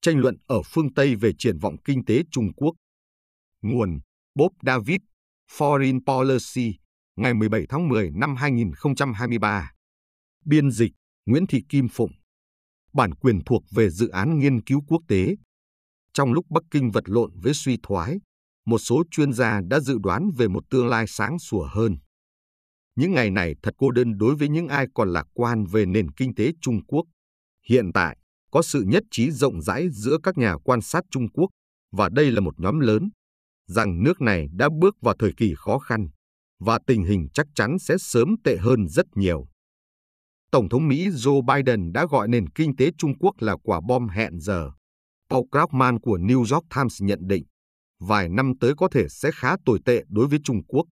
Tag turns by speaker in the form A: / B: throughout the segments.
A: tranh luận ở phương Tây về triển vọng kinh tế Trung Quốc. Nguồn Bob David, Foreign Policy, ngày 17 tháng 10 năm 2023. Biên dịch Nguyễn Thị Kim Phụng. Bản quyền thuộc về dự án nghiên cứu quốc tế. Trong lúc Bắc Kinh vật lộn với suy thoái, một số chuyên gia đã dự đoán về một tương lai sáng sủa hơn. Những ngày này thật cô đơn đối với những ai còn lạc quan về nền kinh tế Trung Quốc. Hiện tại, có sự nhất trí rộng rãi giữa các nhà quan sát Trung Quốc, và đây là một nhóm lớn, rằng nước này đã bước vào thời kỳ khó khăn, và tình hình chắc chắn sẽ sớm tệ hơn rất nhiều. Tổng thống Mỹ Joe Biden đã gọi nền kinh tế Trung Quốc là quả bom hẹn giờ. Paul Krugman của New York Times nhận định, vài năm tới có thể sẽ khá tồi tệ đối với Trung Quốc.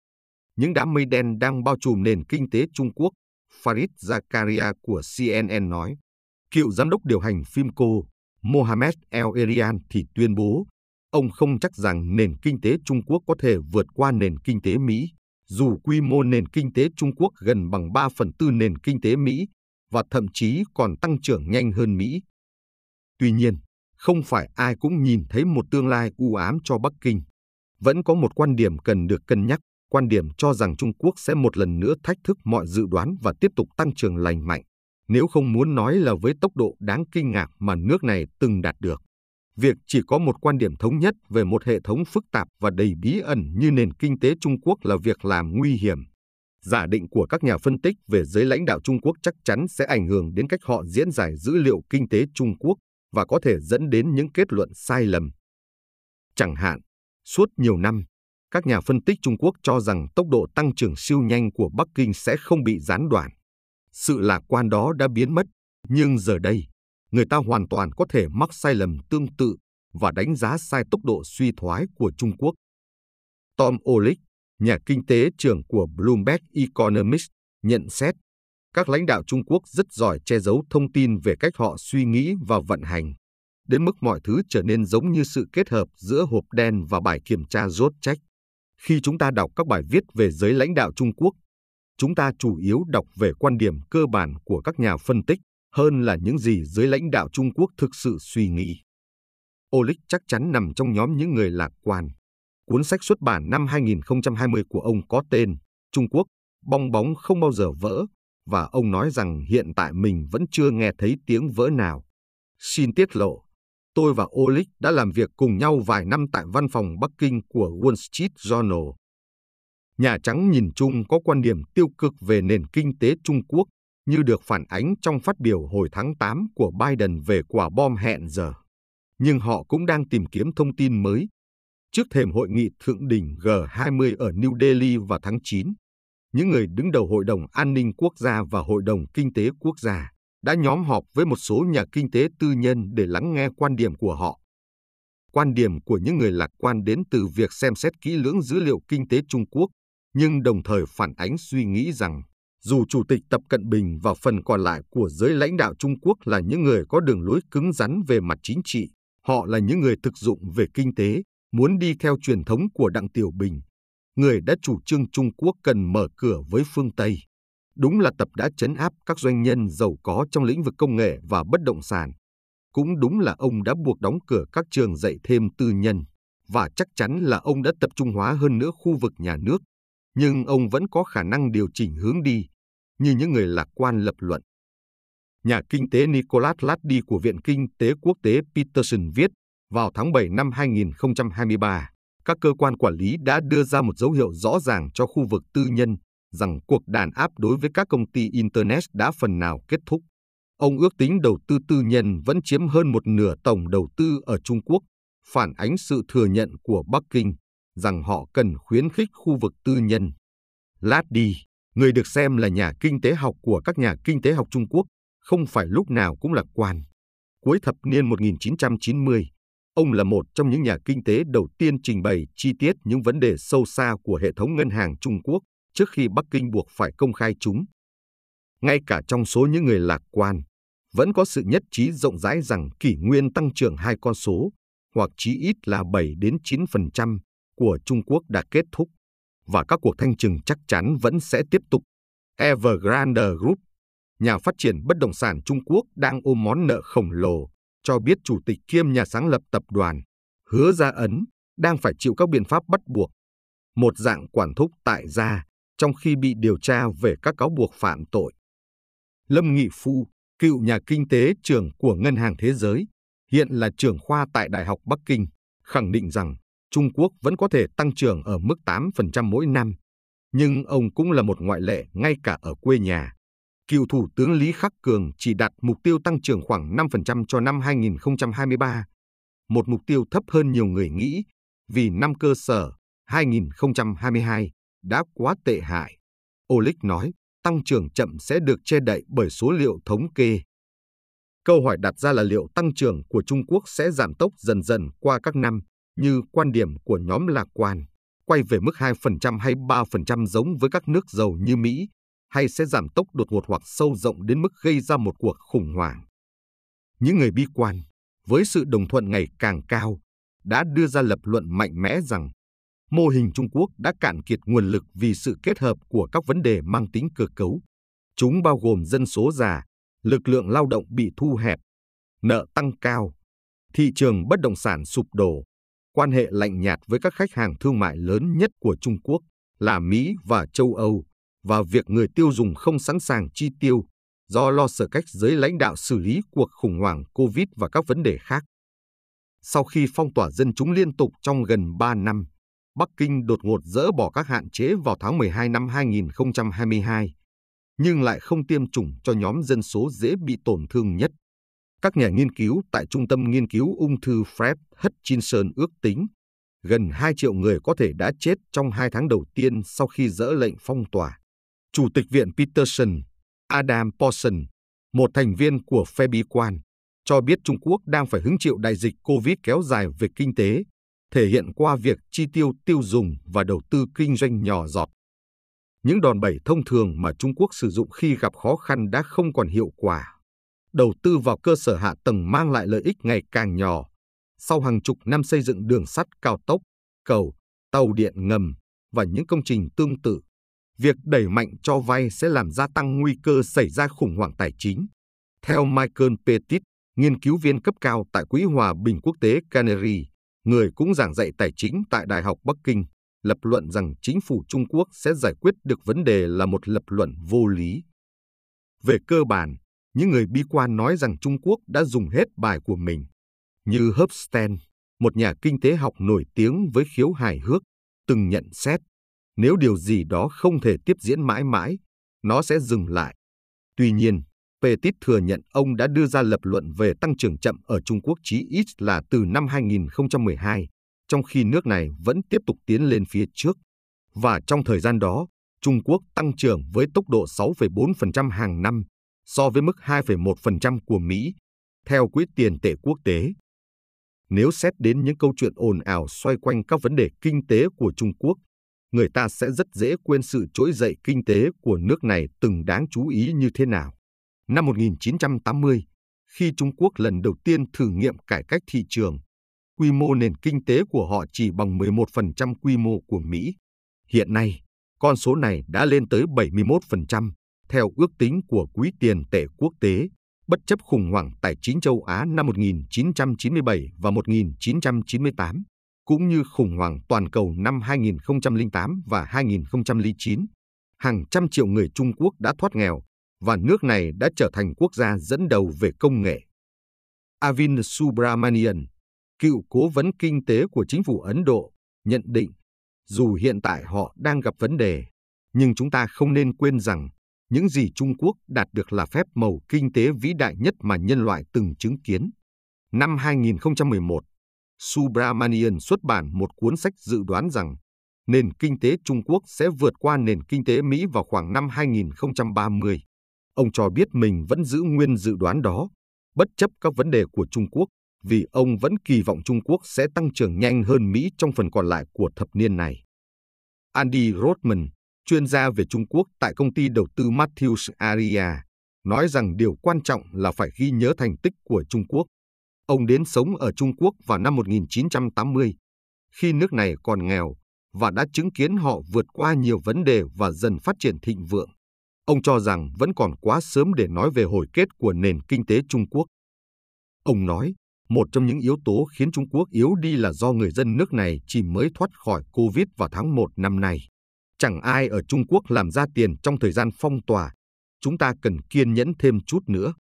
A: Những đám mây đen đang bao trùm nền kinh tế Trung Quốc, Farid Zakaria của CNN nói. Cựu giám đốc điều hành Phimco, Mohamed El Erian thì tuyên bố, ông không chắc rằng nền kinh tế Trung Quốc có thể vượt qua nền kinh tế Mỹ, dù quy mô nền kinh tế Trung Quốc gần bằng 3 phần tư nền kinh tế Mỹ và thậm chí còn tăng trưởng nhanh hơn Mỹ. Tuy nhiên, không phải ai cũng nhìn thấy một tương lai u ám cho Bắc Kinh. Vẫn có một quan điểm cần được cân nhắc, quan điểm cho rằng Trung Quốc sẽ một lần nữa thách thức mọi dự đoán và tiếp tục tăng trưởng lành mạnh, nếu không muốn nói là với tốc độ đáng kinh ngạc mà nước này từng đạt được. Việc chỉ có một quan điểm thống nhất về một hệ thống phức tạp và đầy bí ẩn như nền kinh tế Trung Quốc là việc làm nguy hiểm. Giả định của các nhà phân tích về giới lãnh đạo Trung Quốc chắc chắn sẽ ảnh hưởng đến cách họ diễn giải dữ liệu kinh tế Trung Quốc và có thể dẫn đến những kết luận sai lầm. Chẳng hạn, suốt nhiều năm, các nhà phân tích Trung Quốc cho rằng tốc độ tăng trưởng siêu nhanh của Bắc Kinh sẽ không bị gián đoạn. Sự lạc quan đó đã biến mất, nhưng giờ đây, người ta hoàn toàn có thể mắc sai lầm tương tự và đánh giá sai tốc độ suy thoái của Trung Quốc. Tom Olick, nhà kinh tế trưởng của Bloomberg Economics, nhận xét các lãnh đạo Trung Quốc rất giỏi che giấu thông tin về cách họ suy nghĩ và vận hành, đến mức mọi thứ trở nên giống như sự kết hợp giữa hộp đen và bài kiểm tra rốt trách. Khi chúng ta đọc các bài viết về giới lãnh đạo Trung Quốc, chúng ta chủ yếu đọc về quan điểm cơ bản của các nhà phân tích hơn là những gì giới lãnh đạo Trung Quốc thực sự suy nghĩ. Olic chắc chắn nằm trong nhóm những người lạc quan. Cuốn sách xuất bản năm 2020 của ông có tên Trung Quốc, bong bóng không bao giờ vỡ, và ông nói rằng hiện tại mình vẫn chưa nghe thấy tiếng vỡ nào. Xin tiết lộ, tôi và Olic đã làm việc cùng nhau vài năm tại văn phòng Bắc Kinh của Wall Street Journal. Nhà Trắng nhìn chung có quan điểm tiêu cực về nền kinh tế Trung Quốc như được phản ánh trong phát biểu hồi tháng 8 của Biden về quả bom hẹn giờ. Nhưng họ cũng đang tìm kiếm thông tin mới. Trước thềm hội nghị thượng đỉnh G20 ở New Delhi vào tháng 9, những người đứng đầu Hội đồng An ninh Quốc gia và Hội đồng Kinh tế Quốc gia đã nhóm họp với một số nhà kinh tế tư nhân để lắng nghe quan điểm của họ. Quan điểm của những người lạc quan đến từ việc xem xét kỹ lưỡng dữ liệu kinh tế Trung Quốc, nhưng đồng thời phản ánh suy nghĩ rằng dù Chủ tịch Tập Cận Bình và phần còn lại của giới lãnh đạo Trung Quốc là những người có đường lối cứng rắn về mặt chính trị, họ là những người thực dụng về kinh tế, muốn đi theo truyền thống của Đặng Tiểu Bình, người đã chủ trương Trung Quốc cần mở cửa với phương Tây. Đúng là Tập đã chấn áp các doanh nhân giàu có trong lĩnh vực công nghệ và bất động sản. Cũng đúng là ông đã buộc đóng cửa các trường dạy thêm tư nhân, và chắc chắn là ông đã tập trung hóa hơn nữa khu vực nhà nước. Nhưng ông vẫn có khả năng điều chỉnh hướng đi, như những người lạc quan lập luận. Nhà kinh tế Nicholas Laddy của Viện Kinh tế Quốc tế Peterson viết vào tháng 7 năm 2023, các cơ quan quản lý đã đưa ra một dấu hiệu rõ ràng cho khu vực tư nhân rằng cuộc đàn áp đối với các công ty Internet đã phần nào kết thúc. Ông ước tính đầu tư tư nhân vẫn chiếm hơn một nửa tổng đầu tư ở Trung Quốc, phản ánh sự thừa nhận của Bắc Kinh rằng họ cần khuyến khích khu vực tư nhân. Laddi, người được xem là nhà kinh tế học của các nhà kinh tế học Trung Quốc, không phải lúc nào cũng lạc quan. Cuối thập niên 1990, ông là một trong những nhà kinh tế đầu tiên trình bày chi tiết những vấn đề sâu xa của hệ thống ngân hàng Trung Quốc trước khi Bắc Kinh buộc phải công khai chúng. Ngay cả trong số những người lạc quan, vẫn có sự nhất trí rộng rãi rằng kỷ nguyên tăng trưởng hai con số, hoặc chí ít là 7 đến 9% của Trung Quốc đã kết thúc và các cuộc thanh trừng chắc chắn vẫn sẽ tiếp tục. Evergrande Group, nhà phát triển bất động sản Trung Quốc đang ôm món nợ khổng lồ, cho biết chủ tịch kiêm nhà sáng lập tập đoàn, hứa Gia Ấn, đang phải chịu các biện pháp bắt buộc. Một dạng quản thúc tại gia trong khi bị điều tra về các cáo buộc phạm tội. Lâm Nghị Phu, cựu nhà kinh tế trưởng của Ngân hàng Thế giới, hiện là trưởng khoa tại Đại học Bắc Kinh, khẳng định rằng Trung Quốc vẫn có thể tăng trưởng ở mức 8% mỗi năm. Nhưng ông cũng là một ngoại lệ ngay cả ở quê nhà. Cựu Thủ tướng Lý Khắc Cường chỉ đặt mục tiêu tăng trưởng khoảng 5% cho năm 2023, một mục tiêu thấp hơn nhiều người nghĩ vì năm cơ sở 2022 đã quá tệ hại. Olic nói, tăng trưởng chậm sẽ được che đậy bởi số liệu thống kê. Câu hỏi đặt ra là liệu tăng trưởng của Trung Quốc sẽ giảm tốc dần dần qua các năm, như quan điểm của nhóm lạc quan, quay về mức 2% hay 3% giống với các nước giàu như Mỹ, hay sẽ giảm tốc đột ngột hoặc sâu rộng đến mức gây ra một cuộc khủng hoảng. Những người bi quan, với sự đồng thuận ngày càng cao, đã đưa ra lập luận mạnh mẽ rằng mô hình Trung Quốc đã cạn kiệt nguồn lực vì sự kết hợp của các vấn đề mang tính cơ cấu. Chúng bao gồm dân số già, lực lượng lao động bị thu hẹp, nợ tăng cao, thị trường bất động sản sụp đổ, quan hệ lạnh nhạt với các khách hàng thương mại lớn nhất của Trung Quốc là Mỹ và châu Âu và việc người tiêu dùng không sẵn sàng chi tiêu do lo sợ cách giới lãnh đạo xử lý cuộc khủng hoảng COVID và các vấn đề khác. Sau khi phong tỏa dân chúng liên tục trong gần 3 năm, Bắc Kinh đột ngột dỡ bỏ các hạn chế vào tháng 12 năm 2022, nhưng lại không tiêm chủng cho nhóm dân số dễ bị tổn thương nhất. Các nhà nghiên cứu tại Trung tâm Nghiên cứu Ung thư Fred Hutchinson ước tính gần 2 triệu người có thể đã chết trong hai tháng đầu tiên sau khi dỡ lệnh phong tỏa. Chủ tịch Viện Peterson, Adam Paulson, một thành viên của phe bí quan, cho biết Trung Quốc đang phải hứng chịu đại dịch COVID kéo dài về kinh tế, thể hiện qua việc chi tiêu tiêu dùng và đầu tư kinh doanh nhỏ giọt. Những đòn bẩy thông thường mà Trung Quốc sử dụng khi gặp khó khăn đã không còn hiệu quả. Đầu tư vào cơ sở hạ tầng mang lại lợi ích ngày càng nhỏ. Sau hàng chục năm xây dựng đường sắt cao tốc, cầu, tàu điện ngầm và những công trình tương tự, việc đẩy mạnh cho vay sẽ làm gia tăng nguy cơ xảy ra khủng hoảng tài chính. Theo Michael Petit, nghiên cứu viên cấp cao tại Quỹ Hòa bình Quốc tế Canary, người cũng giảng dạy tài chính tại Đại học Bắc Kinh, lập luận rằng chính phủ Trung Quốc sẽ giải quyết được vấn đề là một lập luận vô lý. Về cơ bản, những người bi quan nói rằng Trung Quốc đã dùng hết bài của mình. Như Hobsten, một nhà kinh tế học nổi tiếng với khiếu hài hước, từng nhận xét, nếu điều gì đó không thể tiếp diễn mãi mãi, nó sẽ dừng lại. Tuy nhiên, Petit thừa nhận ông đã đưa ra lập luận về tăng trưởng chậm ở Trung Quốc chí ít là từ năm 2012, trong khi nước này vẫn tiếp tục tiến lên phía trước. Và trong thời gian đó, Trung Quốc tăng trưởng với tốc độ 6,4% hàng năm, so với mức 2,1% của Mỹ, theo Quỹ tiền tệ quốc tế. Nếu xét đến những câu chuyện ồn ào xoay quanh các vấn đề kinh tế của Trung Quốc, người ta sẽ rất dễ quên sự trỗi dậy kinh tế của nước này từng đáng chú ý như thế nào. Năm 1980, khi Trung Quốc lần đầu tiên thử nghiệm cải cách thị trường, quy mô nền kinh tế của họ chỉ bằng 11% quy mô của Mỹ. Hiện nay, con số này đã lên tới 71%, theo ước tính của Quỹ tiền tệ quốc tế, bất chấp khủng hoảng tài chính châu Á năm 1997 và 1998, cũng như khủng hoảng toàn cầu năm 2008 và 2009. Hàng trăm triệu người Trung Quốc đã thoát nghèo và nước này đã trở thành quốc gia dẫn đầu về công nghệ. Avin Subramanian, cựu cố vấn kinh tế của chính phủ Ấn Độ, nhận định dù hiện tại họ đang gặp vấn đề, nhưng chúng ta không nên quên rằng những gì Trung Quốc đạt được là phép màu kinh tế vĩ đại nhất mà nhân loại từng chứng kiến. Năm 2011, Subramanian xuất bản một cuốn sách dự đoán rằng nền kinh tế Trung Quốc sẽ vượt qua nền kinh tế Mỹ vào khoảng năm 2030. Ông cho biết mình vẫn giữ nguyên dự đoán đó, bất chấp các vấn đề của Trung Quốc, vì ông vẫn kỳ vọng Trung Quốc sẽ tăng trưởng nhanh hơn Mỹ trong phần còn lại của thập niên này. Andy Rothman, chuyên gia về Trung Quốc tại công ty đầu tư Matthews Aria, nói rằng điều quan trọng là phải ghi nhớ thành tích của Trung Quốc. Ông đến sống ở Trung Quốc vào năm 1980, khi nước này còn nghèo, và đã chứng kiến họ vượt qua nhiều vấn đề và dần phát triển thịnh vượng. Ông cho rằng vẫn còn quá sớm để nói về hồi kết của nền kinh tế Trung Quốc. Ông nói, Một trong những yếu tố khiến Trung Quốc yếu đi là do người dân nước này chỉ mới thoát khỏi Covid vào tháng 1 năm nay. Chẳng ai ở Trung Quốc làm ra tiền trong thời gian phong tỏa. Chúng ta cần kiên nhẫn thêm chút nữa.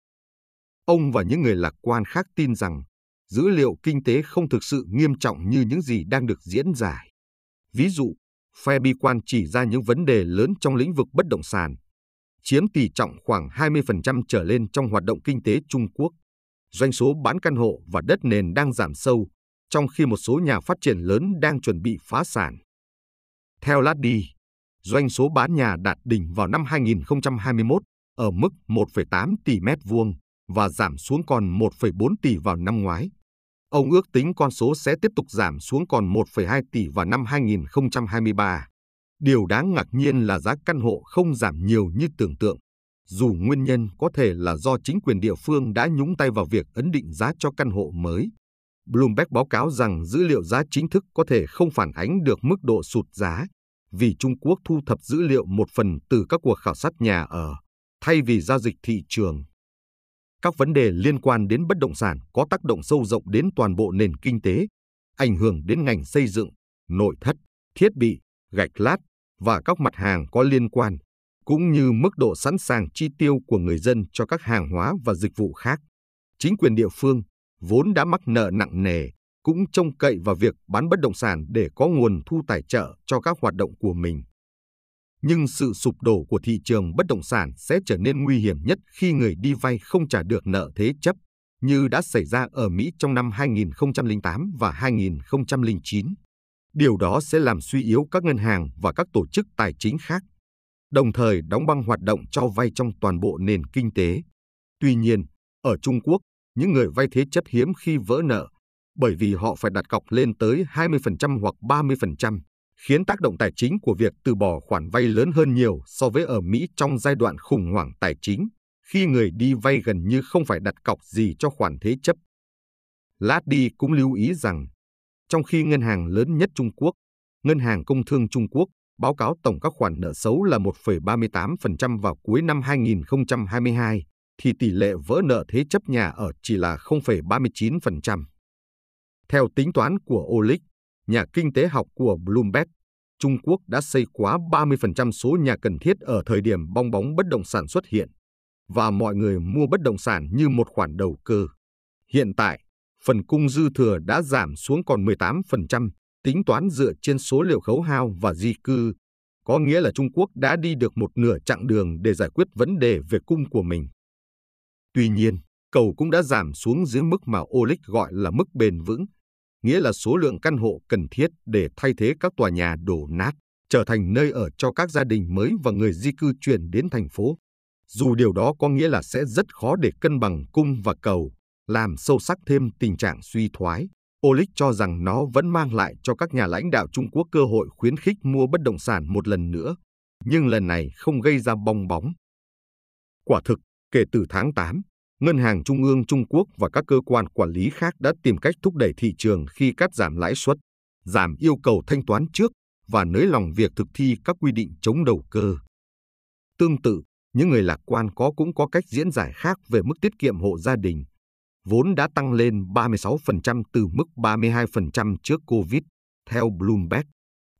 A: Ông và những người lạc quan khác tin rằng dữ liệu kinh tế không thực sự nghiêm trọng như những gì đang được diễn giải. Ví dụ, phe bi quan chỉ ra những vấn đề lớn trong lĩnh vực bất động sản, chiếm tỷ trọng khoảng 20% trở lên trong hoạt động kinh tế Trung Quốc. Doanh số bán căn hộ và đất nền đang giảm sâu, trong khi một số nhà phát triển lớn đang chuẩn bị phá sản. Theo Laddy, doanh số bán nhà đạt đỉnh vào năm 2021 ở mức 1,8 tỷ mét vuông và giảm xuống còn 1,4 tỷ vào năm ngoái. Ông ước tính con số sẽ tiếp tục giảm xuống còn 1,2 tỷ vào năm 2023. Điều đáng ngạc nhiên là giá căn hộ không giảm nhiều như tưởng tượng, dù nguyên nhân có thể là do chính quyền địa phương đã nhúng tay vào việc ấn định giá cho căn hộ mới. Bloomberg báo cáo rằng dữ liệu giá chính thức có thể không phản ánh được mức độ sụt giá, vì Trung Quốc thu thập dữ liệu một phần từ các cuộc khảo sát nhà ở, thay vì giao dịch thị trường. Các vấn đề liên quan đến bất động sản có tác động sâu rộng đến toàn bộ nền kinh tế, ảnh hưởng đến ngành xây dựng, nội thất, thiết bị, gạch lát và các mặt hàng có liên quan, cũng như mức độ sẵn sàng chi tiêu của người dân cho các hàng hóa và dịch vụ khác. Chính quyền địa phương, vốn đã mắc nợ nặng nề, cũng trông cậy vào việc bán bất động sản để có nguồn thu tài trợ cho các hoạt động của mình. Nhưng sự sụp đổ của thị trường bất động sản sẽ trở nên nguy hiểm nhất khi người đi vay không trả được nợ thế chấp, như đã xảy ra ở Mỹ trong năm 2008 và 2009. Điều đó sẽ làm suy yếu các ngân hàng và các tổ chức tài chính khác, đồng thời đóng băng hoạt động cho vay trong toàn bộ nền kinh tế. Tuy nhiên, ở Trung Quốc, những người vay thế chấp hiếm khi vỡ nợ, bởi vì họ phải đặt cọc lên tới 20% hoặc 30%, khiến tác động tài chính của việc từ bỏ khoản vay lớn hơn nhiều so với ở Mỹ trong giai đoạn khủng hoảng tài chính, khi người đi vay gần như không phải đặt cọc gì cho khoản thế chấp. Laddy cũng lưu ý rằng, trong khi ngân hàng lớn nhất Trung Quốc, Ngân hàng Công thương Trung Quốc báo cáo tổng các khoản nợ xấu là 1,38% vào cuối năm 2022, thì tỷ lệ vỡ nợ thế chấp nhà ở chỉ là 0,39%. Theo tính toán của Olic, nhà kinh tế học của Bloomberg, Trung Quốc đã xây quá 30% số nhà cần thiết ở thời điểm bong bóng bất động sản xuất hiện, và mọi người mua bất động sản như một khoản đầu cơ. Hiện tại, phần cung dư thừa đã giảm xuống còn 18%, tính toán dựa trên số liệu khấu hao và di cư, có nghĩa là Trung Quốc đã đi được một nửa chặng đường để giải quyết vấn đề về cung của mình. Tuy nhiên, cầu cũng đã giảm xuống dưới mức mà Olic gọi là mức bền vững, nghĩa là số lượng căn hộ cần thiết để thay thế các tòa nhà đổ nát, trở thành nơi ở cho các gia đình mới và người di cư chuyển đến thành phố. Dù điều đó có nghĩa là sẽ rất khó để cân bằng cung và cầu, làm sâu sắc thêm tình trạng suy thoái. Olic cho rằng nó vẫn mang lại cho các nhà lãnh đạo Trung Quốc cơ hội khuyến khích mua bất động sản một lần nữa, nhưng lần này không gây ra bong bóng. Quả thực, kể từ tháng 8, Ngân hàng Trung ương Trung Quốc và các cơ quan quản lý khác đã tìm cách thúc đẩy thị trường khi cắt giảm lãi suất, giảm yêu cầu thanh toán trước và nới lỏng việc thực thi các quy định chống đầu cơ. Tương tự, những người lạc quan có cũng có cách diễn giải khác về mức tiết kiệm hộ gia đình, vốn đã tăng lên 36% từ mức 32% trước Covid, theo Bloomberg.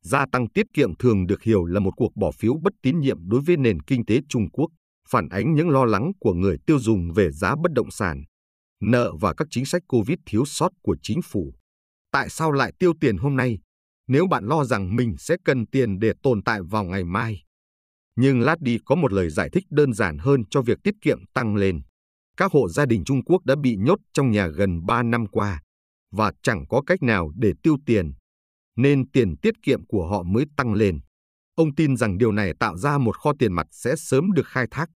A: Gia tăng tiết kiệm thường được hiểu là một cuộc bỏ phiếu bất tín nhiệm đối với nền kinh tế Trung Quốc phản ánh những lo lắng của người tiêu dùng về giá bất động sản, nợ và các chính sách Covid thiếu sót của chính phủ. Tại sao lại tiêu tiền hôm nay nếu bạn lo rằng mình sẽ cần tiền để tồn tại vào ngày mai? Nhưng Laddy có một lời giải thích đơn giản hơn cho việc tiết kiệm tăng lên. Các hộ gia đình Trung Quốc đã bị nhốt trong nhà gần 3 năm qua và chẳng có cách nào để tiêu tiền, nên tiền tiết kiệm của họ mới tăng lên. Ông tin rằng điều này tạo ra một kho tiền mặt sẽ sớm được khai thác.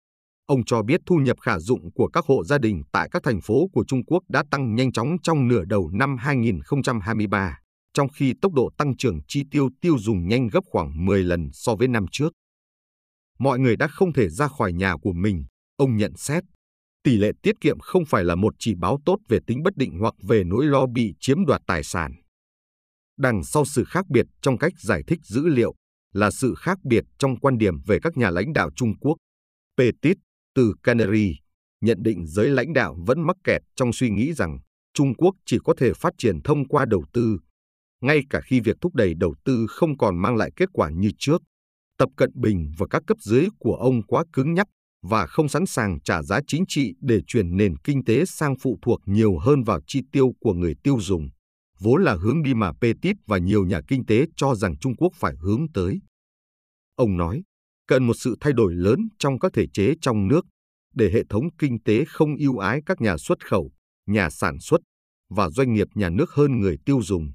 A: Ông cho biết thu nhập khả dụng của các hộ gia đình tại các thành phố của Trung Quốc đã tăng nhanh chóng trong nửa đầu năm 2023, trong khi tốc độ tăng trưởng chi tiêu tiêu dùng nhanh gấp khoảng 10 lần so với năm trước. Mọi người đã không thể ra khỏi nhà của mình, ông nhận xét. Tỷ lệ tiết kiệm không phải là một chỉ báo tốt về tính bất định hoặc về nỗi lo bị chiếm đoạt tài sản. Đằng sau sự khác biệt trong cách giải thích dữ liệu là sự khác biệt trong quan điểm về các nhà lãnh đạo Trung Quốc. Petit từ Canary nhận định giới lãnh đạo vẫn mắc kẹt trong suy nghĩ rằng Trung Quốc chỉ có thể phát triển thông qua đầu tư, ngay cả khi việc thúc đẩy đầu tư không còn mang lại kết quả như trước. Tập Cận Bình và các cấp dưới của ông quá cứng nhắc và không sẵn sàng trả giá chính trị để chuyển nền kinh tế sang phụ thuộc nhiều hơn vào chi tiêu của người tiêu dùng, vốn là hướng đi mà Petit và nhiều nhà kinh tế cho rằng Trung Quốc phải hướng tới. Ông nói, cần một sự thay đổi lớn trong các thể chế trong nước để hệ thống kinh tế không ưu ái các nhà xuất khẩu, nhà sản xuất và doanh nghiệp nhà nước hơn người tiêu dùng.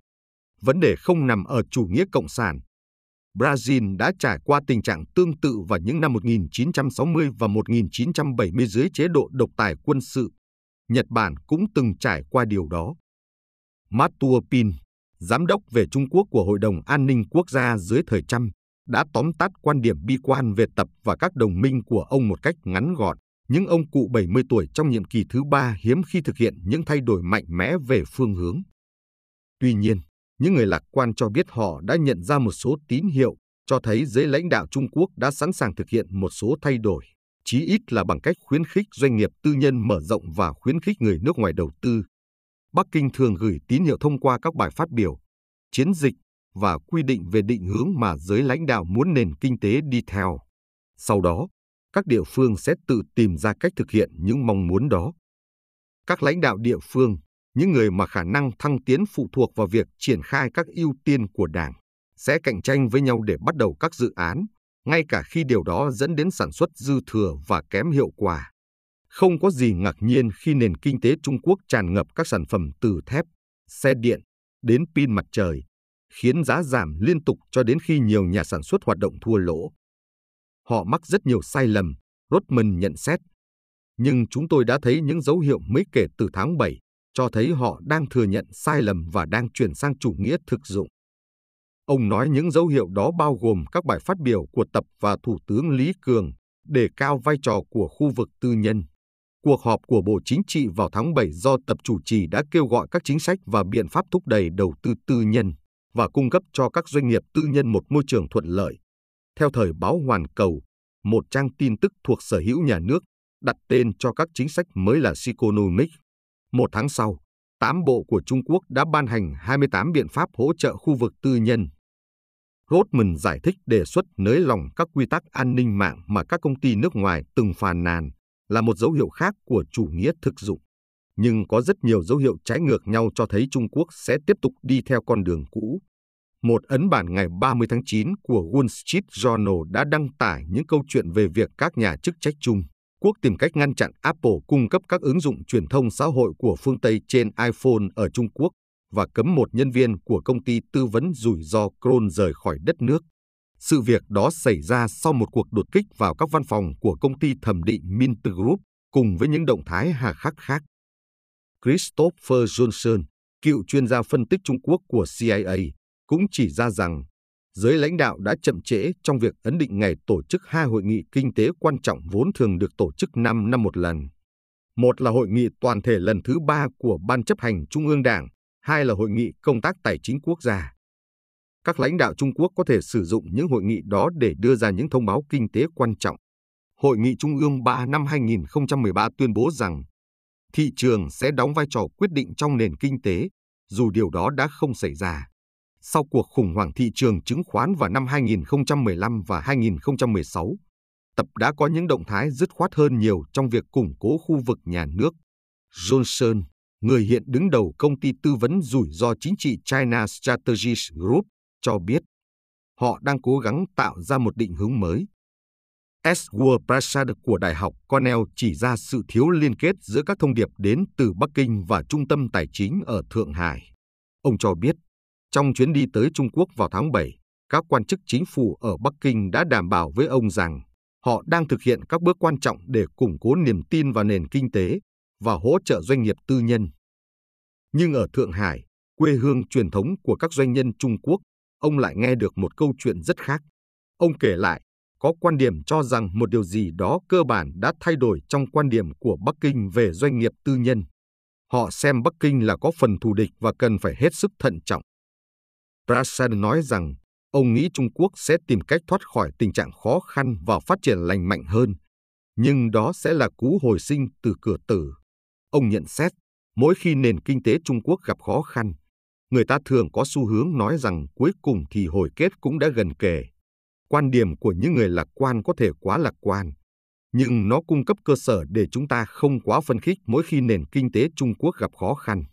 A: Vấn đề không nằm ở chủ nghĩa cộng sản. Brazil đã trải qua tình trạng tương tự vào những năm 1960 và 1970 dưới chế độ độc tài quân sự. Nhật Bản cũng từng trải qua điều đó. Matua Pin, giám đốc về Trung Quốc của Hội đồng An ninh Quốc gia dưới thời Trump, đã tóm tắt quan điểm bi quan về tập và các đồng minh của ông một cách ngắn gọn. Những ông cụ 70 tuổi trong nhiệm kỳ thứ ba hiếm khi thực hiện những thay đổi mạnh mẽ về phương hướng. Tuy nhiên, những người lạc quan cho biết họ đã nhận ra một số tín hiệu cho thấy giới lãnh đạo Trung Quốc đã sẵn sàng thực hiện một số thay đổi, chí ít là bằng cách khuyến khích doanh nghiệp tư nhân mở rộng và khuyến khích người nước ngoài đầu tư. Bắc Kinh thường gửi tín hiệu thông qua các bài phát biểu, chiến dịch và quy định về định hướng mà giới lãnh đạo muốn nền kinh tế đi theo. Sau đó, các địa phương sẽ tự tìm ra cách thực hiện những mong muốn đó. Các lãnh đạo địa phương, những người mà khả năng thăng tiến phụ thuộc vào việc triển khai các ưu tiên của Đảng, sẽ cạnh tranh với nhau để bắt đầu các dự án, ngay cả khi điều đó dẫn đến sản xuất dư thừa và kém hiệu quả. Không có gì ngạc nhiên khi nền kinh tế Trung Quốc tràn ngập các sản phẩm từ thép, xe điện đến pin mặt trời, khiến giá giảm liên tục cho đến khi nhiều nhà sản xuất hoạt động thua lỗ. Họ mắc rất nhiều sai lầm, Rodman nhận xét. Nhưng chúng tôi đã thấy những dấu hiệu mới kể từ tháng 7, cho thấy họ đang thừa nhận sai lầm và đang chuyển sang chủ nghĩa thực dụng. Ông nói những dấu hiệu đó bao gồm các bài phát biểu của Tập và Thủ tướng Lý Cường, đề cao vai trò của khu vực tư nhân. Cuộc họp của Bộ Chính trị vào tháng 7 do Tập chủ trì đã kêu gọi các chính sách và biện pháp thúc đẩy đầu tư tư nhân và cung cấp cho các doanh nghiệp tư nhân một môi trường thuận lợi. Theo thời báo Hoàn Cầu, một trang tin tức thuộc sở hữu nhà nước, đặt tên cho các chính sách mới là Siconomic. Một tháng sau, tám bộ của Trung Quốc đã ban hành 28 biện pháp hỗ trợ khu vực tư nhân. Rodman giải thích đề xuất nới lỏng các quy tắc an ninh mạng mà các công ty nước ngoài từng phàn nàn là một dấu hiệu khác của chủ nghĩa thực dụng nhưng có rất nhiều dấu hiệu trái ngược nhau cho thấy Trung Quốc sẽ tiếp tục đi theo con đường cũ. Một ấn bản ngày 30 tháng 9 của Wall Street Journal đã đăng tải những câu chuyện về việc các nhà chức trách Trung Quốc tìm cách ngăn chặn Apple cung cấp các ứng dụng truyền thông xã hội của phương Tây trên iPhone ở Trung Quốc và cấm một nhân viên của công ty tư vấn rủi ro Kron rời khỏi đất nước. Sự việc đó xảy ra sau một cuộc đột kích vào các văn phòng của công ty thẩm định Mint Group cùng với những động thái hà khắc khác. Christopher Johnson, cựu chuyên gia phân tích Trung Quốc của CIA, cũng chỉ ra rằng giới lãnh đạo đã chậm trễ trong việc ấn định ngày tổ chức hai hội nghị kinh tế quan trọng vốn thường được tổ chức 5 năm một lần. Một là hội nghị toàn thể lần thứ ba của Ban chấp hành Trung ương Đảng, hai là hội nghị công tác tài chính quốc gia. Các lãnh đạo Trung Quốc có thể sử dụng những hội nghị đó để đưa ra những thông báo kinh tế quan trọng. Hội nghị Trung ương 3 năm 2013 tuyên bố rằng thị trường sẽ đóng vai trò quyết định trong nền kinh tế, dù điều đó đã không xảy ra. Sau cuộc khủng hoảng thị trường chứng khoán vào năm 2015 và 2016, Tập đã có những động thái dứt khoát hơn nhiều trong việc củng cố khu vực nhà nước. Johnson, người hiện đứng đầu công ty tư vấn rủi ro chính trị China Strategies Group, cho biết họ đang cố gắng tạo ra một định hướng mới Edward Prasad của Đại học Cornell chỉ ra sự thiếu liên kết giữa các thông điệp đến từ Bắc Kinh và Trung tâm Tài chính ở Thượng Hải. Ông cho biết, trong chuyến đi tới Trung Quốc vào tháng 7, các quan chức chính phủ ở Bắc Kinh đã đảm bảo với ông rằng họ đang thực hiện các bước quan trọng để củng cố niềm tin vào nền kinh tế và hỗ trợ doanh nghiệp tư nhân. Nhưng ở Thượng Hải, quê hương truyền thống của các doanh nhân Trung Quốc, ông lại nghe được một câu chuyện rất khác. Ông kể lại có quan điểm cho rằng một điều gì đó cơ bản đã thay đổi trong quan điểm của Bắc Kinh về doanh nghiệp tư nhân. Họ xem Bắc Kinh là có phần thù địch và cần phải hết sức thận trọng. Prasad nói rằng ông nghĩ Trung Quốc sẽ tìm cách thoát khỏi tình trạng khó khăn và phát triển lành mạnh hơn, nhưng đó sẽ là cú hồi sinh từ cửa tử. Ông nhận xét, Mỗi khi nền kinh tế Trung Quốc gặp khó khăn, người ta thường có xu hướng nói rằng cuối cùng thì hồi kết cũng đã gần kề. Quan điểm của những người lạc quan có thể quá lạc quan, nhưng nó cung cấp cơ sở để chúng ta không quá phân khích mỗi khi nền kinh tế Trung Quốc gặp khó khăn.